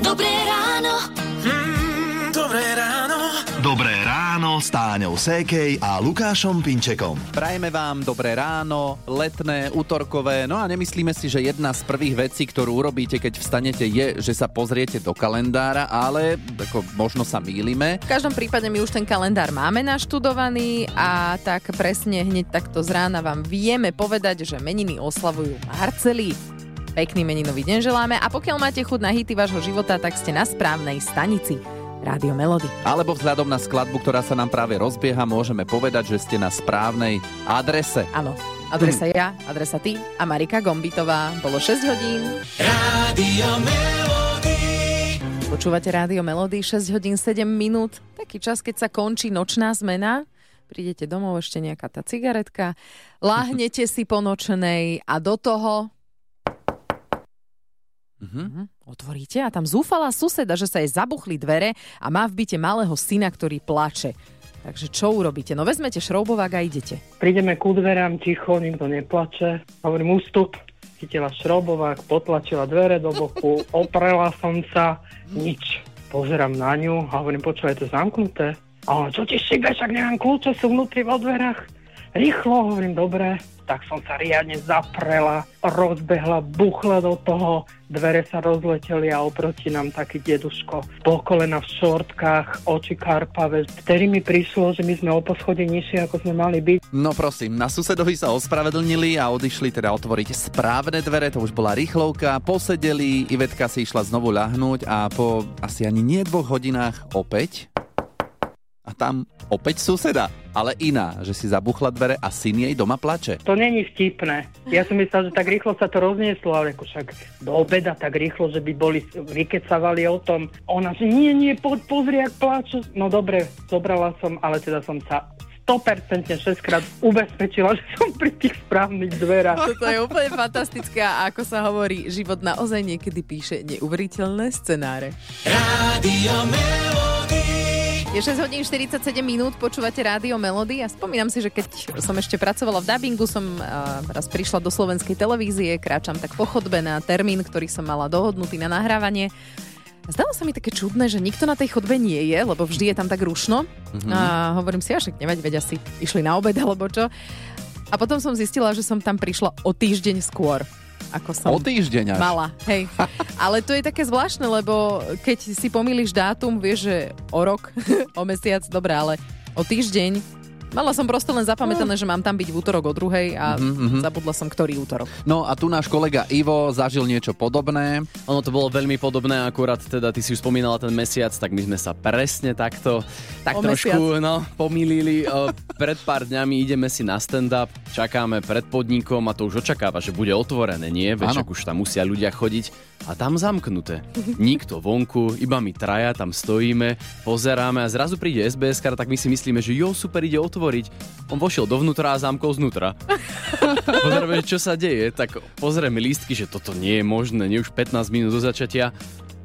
Dobré ráno. Mm, dobré ráno. Dobré ráno s Táňou Sékej a Lukášom Pinčekom. Prajeme vám dobré ráno, letné, útorkové, no a nemyslíme si, že jedna z prvých vecí, ktorú urobíte, keď vstanete, je, že sa pozriete do kalendára, ale ako možno sa mýlime. V každom prípade my už ten kalendár máme naštudovaný a tak presne hneď takto z rána vám vieme povedať, že meniny oslavujú Marceli. Pekný meninový deň želáme a pokiaľ máte chuť na hity vášho života, tak ste na správnej stanici. Rádio Melody. Alebo vzhľadom na skladbu, ktorá sa nám práve rozbieha, môžeme povedať, že ste na správnej adrese. Áno, adresa ja, adresa ty a Marika Gombitová. Bolo 6 hodín. Rádio Melody. Počúvate Rádio Melody, 6 hodín 7 minút. Taký čas, keď sa končí nočná zmena. Prídete domov, ešte nejaká tá cigaretka. Láhnete si po nočnej a do toho Mhm. Mhm. Otvoríte a tam zúfala suseda, že sa jej zabuchli dvere a má v byte malého syna, ktorý plače. Takže čo urobíte? No vezmete šroubovák a idete. Prídeme ku dverám ticho, nikto neplače. Hovorím ústup, chytila šrobovák, potlačila dvere do boku, oprela som sa, nič. Pozerám na ňu a hovorím, počúvaj, je to zamknuté. A ona, čo ti šíbe, však nemám kľúče, sú vnútri vo dverách. Rýchlo, hovorím, dobre. Tak som sa riadne zaprela, rozbehla, buchla do toho, dvere sa rozleteli a oproti nám taký deduško po kolena v šortkách, oči karpavé. Vtedy mi prišlo, že my sme o poschode nižšie, ako sme mali byť. No prosím, na susedovi sa ospravedlnili a odišli teda otvoriť správne dvere, to už bola rýchlovka, posedeli, Ivetka si išla znovu ľahnúť a po asi ani nie dvoch hodinách opäť a tam opäť suseda, ale iná, že si zabuchla dvere a syn jej doma plače. To není vtipné. Ja som myslel, že tak rýchlo sa to roznieslo, ale ako však do obeda tak rýchlo, že by boli vykecavali o tom. Ona, že nie, nie, po, pozri, ak pláču. No dobre, zobrala som, ale teda som sa 100% 6 krát ubezpečila, že som pri tých správnych dverách. Toto je úplne fantastické a ako sa hovorí, život naozaj niekedy píše neuveriteľné scenáre. Rádio Melody. Je 6 hodín 47 minút, počúvate Rádio Melody a spomínam si, že keď som ešte pracovala v dubbingu, som uh, raz prišla do slovenskej televízie, kráčam tak po chodbe na termín, ktorý som mala dohodnutý na nahrávanie. Zdalo sa mi také čudné, že nikto na tej chodbe nie je, lebo vždy je tam tak rušno. Mm-hmm. A hovorím si, až nevať, veď asi išli na obed alebo čo. A potom som zistila, že som tam prišla o týždeň skôr ako som O týždeň až. mala. Hej. Ale to je také zvláštne, lebo keď si pomýliš dátum, vieš, že o rok, o mesiac, dobre, ale o týždeň Mala som proste len zapamätané, že mám tam byť v útorok o druhej a Mhm, mhm. zabudla som, ktorý útorok. No a tu náš kolega Ivo zažil niečo podobné. Ono to bolo veľmi podobné, akurát teda ty si už spomínala ten mesiac, tak my sme sa presne takto, tak O trošku no, pomýlili. Pred pár dňami ideme si na stand-up, čakáme pred podnikom a to už očakáva, že bude otvorené, nie? Však už tam musia ľudia chodiť a tam zamknuté. Nikto vonku, iba my traja tam stojíme, pozeráme a zrazu príde SBS, tak my si myslíme, že jo, super, ide otvoriť. On vošiel dovnútra a zamkol znútra. Pozrieme, čo sa deje, tak pozrieme lístky, že toto nie je možné, nie už 15 minút do začatia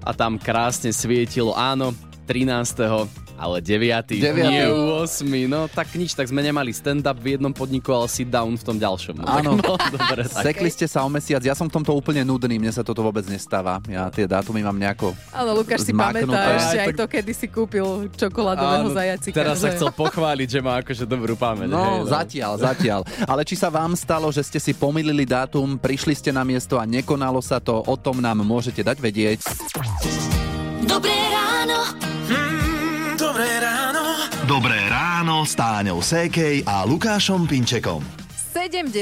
a tam krásne svietilo, áno, 13. ale 9. Deviaty. nie 8. No tak nič, tak sme nemali stand-up v jednom podniku, ale sit down v tom ďalšom. No, Áno. Tak, no, dobre, tak. Sekli ste sa o mesiac, ja som v tomto úplne nudný, mne sa toto vôbec nestáva. Ja tie dátumy mám nejako... Áno, Lukáš si pamätá ešte Aj, aj tak- to, kedy si kúpil čokoládového Áno, zajacika. Teraz sa že- chcel pochváliť, že má akože dobrú pamäť. hej, No, zatiaľ, zatiaľ. Ale či sa vám stalo, že ste si pomýlili dátum, prišli ste na miesto a nekonalo sa to, o tom nám môžete dať vedieť. Dobré ráno. S Táňou Sékej a Lukášom Pinčekom. 70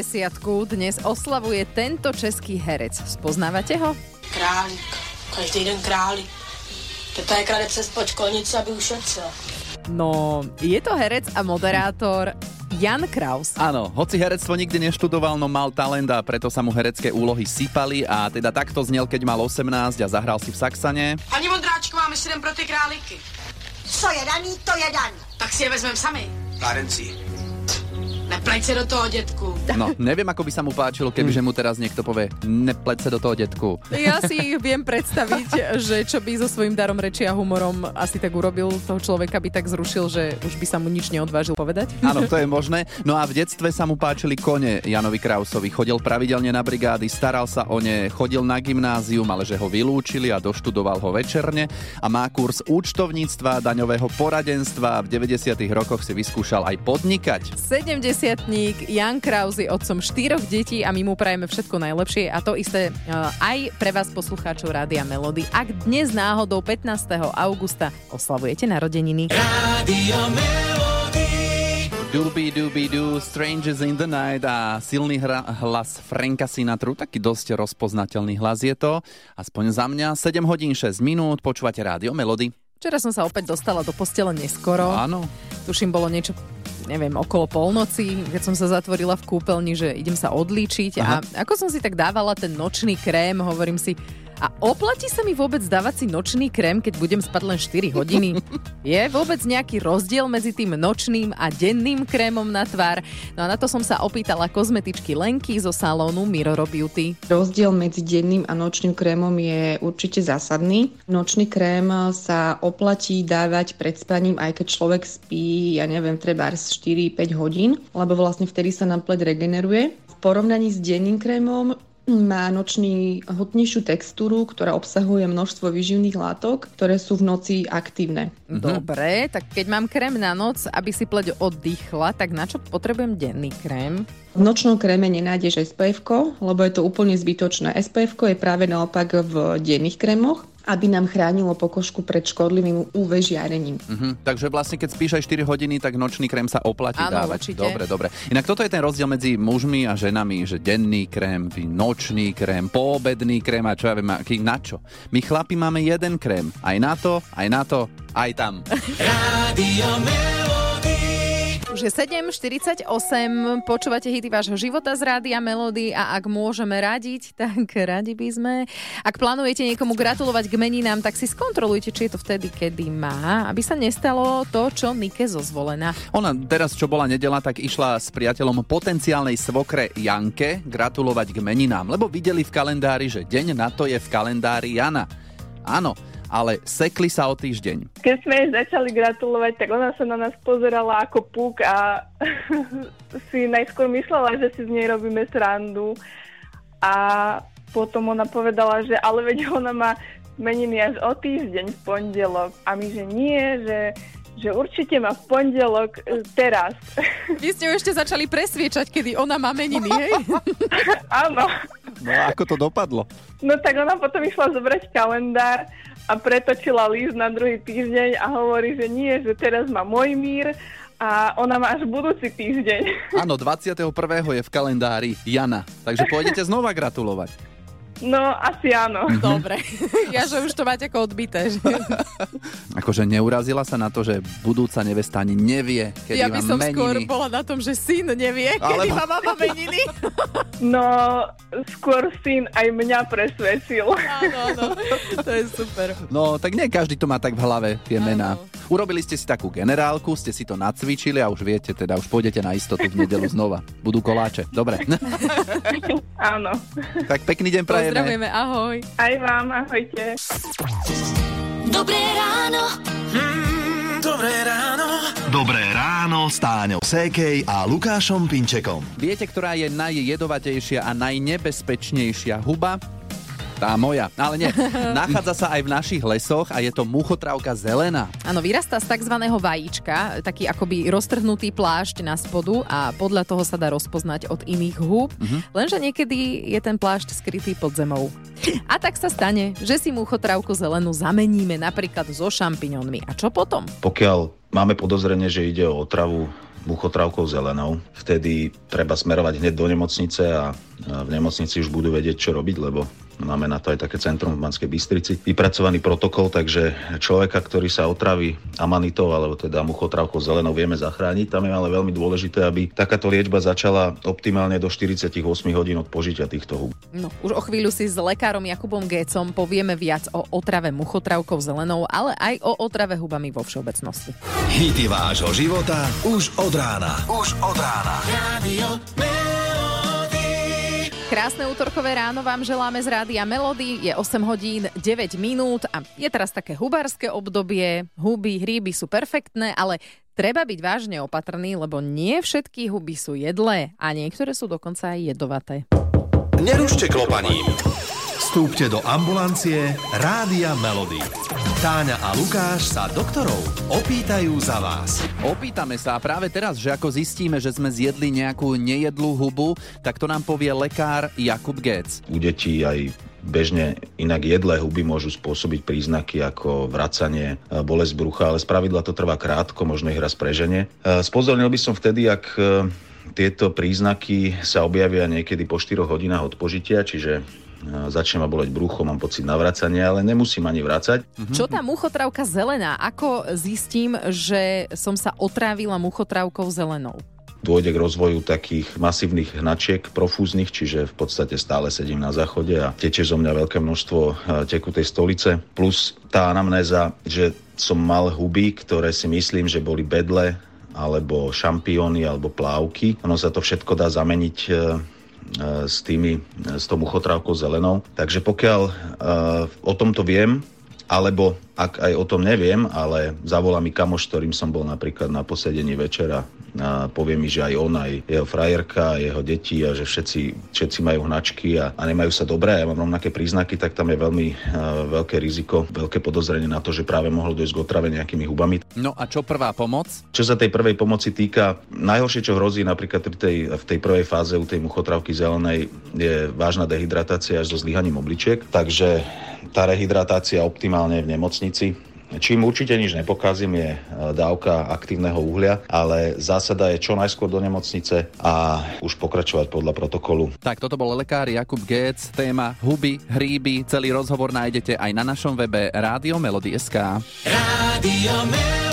dnes oslavuje tento český herec. Spoznávate ho? Králík. Každý den králík. To je krade přes počkolnici, aby ušetřil. No, je to herec a moderátor Jan Kraus. Áno, hoci herectvo nikdy neštudoval, no mal talent a preto sa mu herecké úlohy sypali a teda takto znel, keď mal 18 a zahral si v Saxane. Ani Mondráčková, my si pro ty králíky. Co je daný, to je daný. Tak si je vezmem sami. Klarenci. Neplejte se do toho, dětku. No, neviem, ako by sa mu páčilo, kebyže mu teraz niekto povie, nepleť sa do toho detku. Ja si viem predstaviť, že čo by so svojím darom reči a humorom asi tak urobil, toho človeka by tak zrušil, že už by sa mu nič neodvážil povedať. Áno, to je možné. No a v detstve sa mu páčili kone Janovi Krausovi. Chodil pravidelne na brigády, staral sa o ne, chodil na gymnázium, ale že ho vylúčili a doštudoval ho večerne a má kurz účtovníctva, daňového poradenstva a v 90. rokoch si vyskúšal aj podnikať. 70 Jan Kraus je otcom štyroch detí a my mu prajeme všetko najlepšie a to isté uh, aj pre vás poslucháčov Rádia Melody. Ak dnes náhodou 15. augusta oslavujete narodeniny. Rádio Melody. Doobie doobie doo, Strangers in the Night a silný hra, hlas Franka Sinatru, taký dosť rozpoznateľný hlas je to. Aspoň za mňa 7 hodín 6 minút, počúvate Rádio Melody. Včera som sa opäť dostala do postele neskoro. Áno. Tuším, bolo niečo neviem, okolo polnoci, keď som sa zatvorila v kúpeľni, že idem sa odlíčiť Aha. a ako som si tak dávala ten nočný krém, hovorím si, a oplatí sa mi vôbec dávať si nočný krém, keď budem spať len 4 hodiny? Je vôbec nejaký rozdiel medzi tým nočným a denným krémom na tvár? No a na to som sa opýtala kozmetičky Lenky zo salónu Mirror Beauty. Rozdiel medzi denným a nočným krémom je určite zásadný. Nočný krém sa oplatí dávať pred spaním, aj keď človek spí, ja neviem, treba 4-5 hodín, lebo vlastne vtedy sa nám pleť regeneruje. V porovnaní s denným krémom má nočný hutnejšiu textúru, ktorá obsahuje množstvo vyživných látok, ktoré sú v noci aktívne. Dobre, tak keď mám krém na noc, aby si pleť oddychla, tak na čo potrebujem denný krém? V nočnom kréme nenájdeš SPF, lebo je to úplne zbytočné. SPF je práve naopak v denných krémoch, aby nám chránilo pokožku pred škodlivým UV žiarením. Mhm, takže vlastne keď spíš aj 4 hodiny, tak nočný krém sa oplatí Áno, dávať. určite. Dobre, dobre. Inak toto je ten rozdiel medzi mužmi a ženami, že denný krém, nočný krém, poobedný krém a čo ja viem, aký, na čo. My chlapi máme jeden krém. Aj na to, aj na to, aj tam. Melody. Už je 7.48, počúvate hity vášho života z Rádia Melody a ak môžeme radiť, tak radi by sme. Ak plánujete niekomu gratulovať k meninám, tak si skontrolujte, či je to vtedy, kedy má, aby sa nestalo to, čo Nike zo zvolená. Ona teraz, čo bola nedela, tak išla s priateľom potenciálnej svokre Janke gratulovať k meninám, lebo videli v kalendári, že deň na to je v kalendári Jana. Áno, ale sekli sa o týždeň. Keď sme jej začali gratulovať, tak ona sa na nás pozerala ako puk a si najskôr myslela, že si z nej robíme srandu. A potom ona povedala, že ale veď ona má meniny až o týždeň v pondelok. A my, že nie, že, že určite má v pondelok e, teraz. Vy ste ju ešte začali presviečať, kedy ona má meniny, hej? Áno. No a ako to dopadlo? No tak ona potom išla zobrať kalendár a pretočila líst na druhý týždeň a hovorí, že nie, že teraz má môj mír a ona má až budúci týždeň. Áno, 21. je v kalendári Jana, takže pôjdete znova gratulovať. No, asi áno. Dobre. Ja, že už to máte ako odbité. Že? Akože neurazila sa na to, že budúca nevesta ani nevie, kedy Ja by som meniny. skôr bola na tom, že syn nevie, kedy Alebo- má mama meniny. No, skôr syn aj mňa presvedčil. Áno, áno. To je super. No, tak nie každý to má tak v hlave, tie mená. Urobili ste si takú generálku, ste si to nacvičili a už viete, teda už pôjdete na istotu v nedelu znova. Budú koláče. Dobre. Áno. tak pekný deň prajeme. Pozdravujeme, ahoj. Aj vám, ahojte. Dobré ráno. Mm, dobré ráno. Dobré ráno s Táňou Sékej a Lukášom Pinčekom. Viete, ktorá je najjedovatejšia a najnebezpečnejšia huba? Tá moja. Ale nie. Nachádza sa aj v našich lesoch a je to muchotrávka zelená. Áno, vyrastá z tzv. vajíčka, taký akoby roztrhnutý plášť na spodu a podľa toho sa dá rozpoznať od iných húb, lenže niekedy je ten plášť skrytý pod zemou. A tak sa stane, že si muchotrávku zelenú zameníme napríklad so šampiňonmi. A čo potom? Pokiaľ máme podozrenie, že ide o otravu muchotrávkou zelenou, vtedy treba smerovať hneď do nemocnice a v nemocnici už budú vedieť, čo robiť, lebo máme na to aj také centrum v Banskej Bystrici. Vypracovaný protokol, takže človeka, ktorý sa otraví amanitou, alebo teda muchotrávkou zelenou, vieme zachrániť. Tam je ale veľmi dôležité, aby takáto liečba začala optimálne do 48 hodín od požitia týchto húb. No, už o chvíľu si s lekárom Jakubom Gécom povieme viac o otrave muchotrávkou zelenou, ale aj o otrave hubami vo všeobecnosti. Hity vášho života už od rána. Už od rána. Melody. Krásne útorkové ráno vám želáme z Rádia Melody. Je 8 hodín 9 minút a je teraz také hubárske obdobie. Huby, hríby sú perfektné, ale treba byť vážne opatrný, lebo nie všetky huby sú jedlé a niektoré sú dokonca aj jedovaté. Nerušte klopaním. Vstúpte do ambulancie Rádia Melody. Táňa a Lukáš sa doktorov opýtajú za vás. Opýtame sa a práve teraz, že ako zistíme, že sme zjedli nejakú nejedlú hubu, tak to nám povie lekár Jakub Gec. U detí aj bežne inak jedlé huby môžu spôsobiť príznaky ako vracanie, e, bolesť brucha, ale spravidla to trvá krátko, možno ich raz preženie. E, Spozornil by som vtedy, ak e, tieto príznaky sa objavia niekedy po 4 hodinách od požitia, čiže začne ma boleť brucho, mám pocit navracania, ale nemusím ani vracať. Čo tá muchotravka zelená? Ako zistím, že som sa otrávila muchotravkou zelenou? Dôjde k rozvoju takých masívnych hnačiek profúznych, čiže v podstate stále sedím na záchode a teče zo mňa veľké množstvo e, tekutej stolice. Plus tá anamnéza, že som mal huby, ktoré si myslím, že boli bedle, alebo šampióny, alebo plávky. Ono sa to všetko dá zameniť e, e, s, tými, s tou muchotrávkou zelenou. Takže pokiaľ uh, o tomto viem, alebo ak aj o tom neviem, ale zavolá mi kamoš, ktorým som bol napríklad na posedení večera a povie mi, že aj on, aj jeho frajerka, jeho deti a že všetci, všetci majú hnačky a, a nemajú sa dobré a ja mám rovnaké príznaky, tak tam je veľmi uh, veľké riziko, veľké podozrenie na to, že práve mohlo dojsť k otrave nejakými hubami. No a čo prvá pomoc? Čo sa tej prvej pomoci týka, najhoršie, čo hrozí napríklad pri tej, v tej prvej fáze u tej muchotravky zelenej je vážna dehydratácia až so zlyhaním obličiek, takže tá rehydratácia optimálne v nemocnici. Čím určite nič nepokazím je e, dávka aktívneho uhlia, ale zásada je čo najskôr do nemocnice a už pokračovať podľa protokolu. Tak toto bol lekár Jakub Gec, téma huby, hríby, celý rozhovor nájdete aj na našom webe Rádio Melody.sk. Rádio Melody.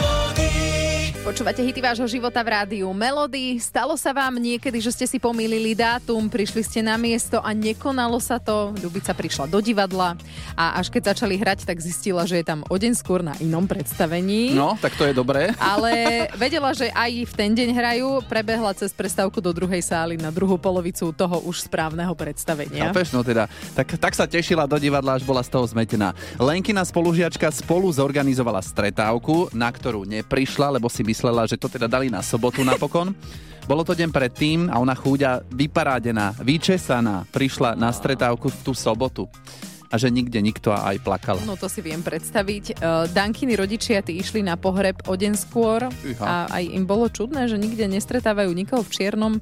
Počúvate hity vášho života v rádiu Melody. Stalo sa vám niekedy, že ste si pomýlili dátum, prišli ste na miesto a nekonalo sa to. Ľubica prišla do divadla a až keď začali hrať, tak zistila, že je tam o deň skôr na inom predstavení. No, tak to je dobré. Ale vedela, že aj v ten deň hrajú, prebehla cez prestávku do druhej sály na druhú polovicu toho už správneho predstavenia. Chápeš, no teda, tak, tak sa tešila do divadla, až bola z toho zmetená. Lenkina spolužiačka spolu zorganizovala stretávku, na ktorú neprišla, lebo si myslela, že to teda dali na sobotu napokon. Bolo to deň predtým a ona chúďa vyparádená, vyčesaná, prišla na stretávku v tú sobotu a že nikde nikto aj plakala. No to si viem predstaviť. Uh, Dankiny rodičia tí išli na pohreb o deň skôr Iha. a aj im bolo čudné, že nikde nestretávajú nikoho v čiernom.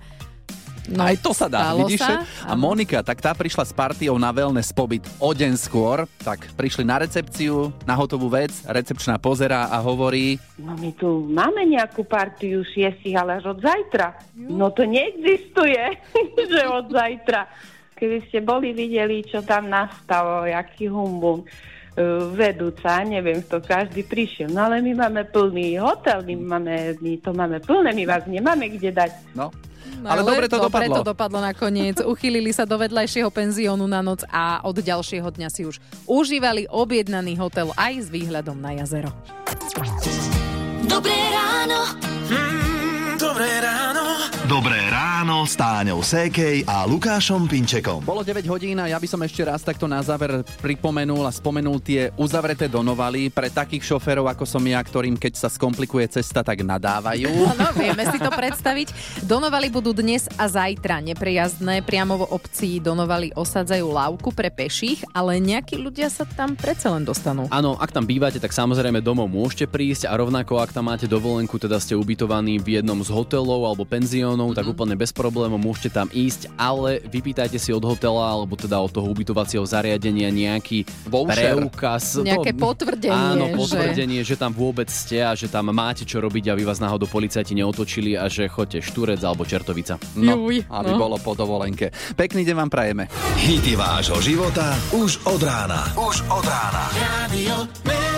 No, Aj to sa dá, vidíš? sa. A Monika, tak tá prišla s partiou na wellness pobyt o deň skôr, tak prišli na recepciu, na hotovú vec, recepčná pozerá a hovorí, No my tu máme nejakú partiu šiestich, ale až od zajtra. No to neexistuje, že od zajtra. Keby ste boli videli, čo tam nastalo, jaký humbum, uh, vedúca, neviem, to každý prišiel. No ale my máme plný hotel, my, máme, my to máme plné, my vás nemáme kde dať. No, No, Ale dobre to dobre dopadlo. to dopadlo nakoniec. Uchylili sa do vedľajšieho penziónu na noc a od ďalšieho dňa si už užívali objednaný hotel aj s výhľadom na jazero. Dobré ráno. Mm, dobré ráno. Dobré ráno s Táňou Sékej a Lukášom Pinčekom. Bolo 9 hodín a ja by som ešte raz takto na záver pripomenul a spomenul tie uzavreté donovaly pre takých šoférov ako som ja, ktorým keď sa skomplikuje cesta, tak nadávajú. Áno, vieme si to predstaviť. Donovali budú dnes a zajtra neprejazdné. Priamo v obci Donovali osadzajú lávku pre peších, ale nejakí ľudia sa tam predsa len dostanú. Áno, ak tam bývate, tak samozrejme domov môžete prísť a rovnako ak tam máte dovolenku, teda ste ubytovaní v jednom z hotelov alebo penziónov, mm-hmm. tak úplne bez problémov môžete tam ísť, ale vypýtajte si od hotela alebo teda od toho ubytovacieho zariadenia nejaký Voucher. preukaz. Nejaké potvrdenie, Áno, potvrdenie, že... že tam vôbec ste a že tam máte čo robiť, aby vás náhodou policajti neotočili a že choďte štúrec alebo čertovica. No, Juj, aby no. bolo po dovolenke. Pekný deň vám prajeme. Hity vášho života už od rána. Už od rána. Melody.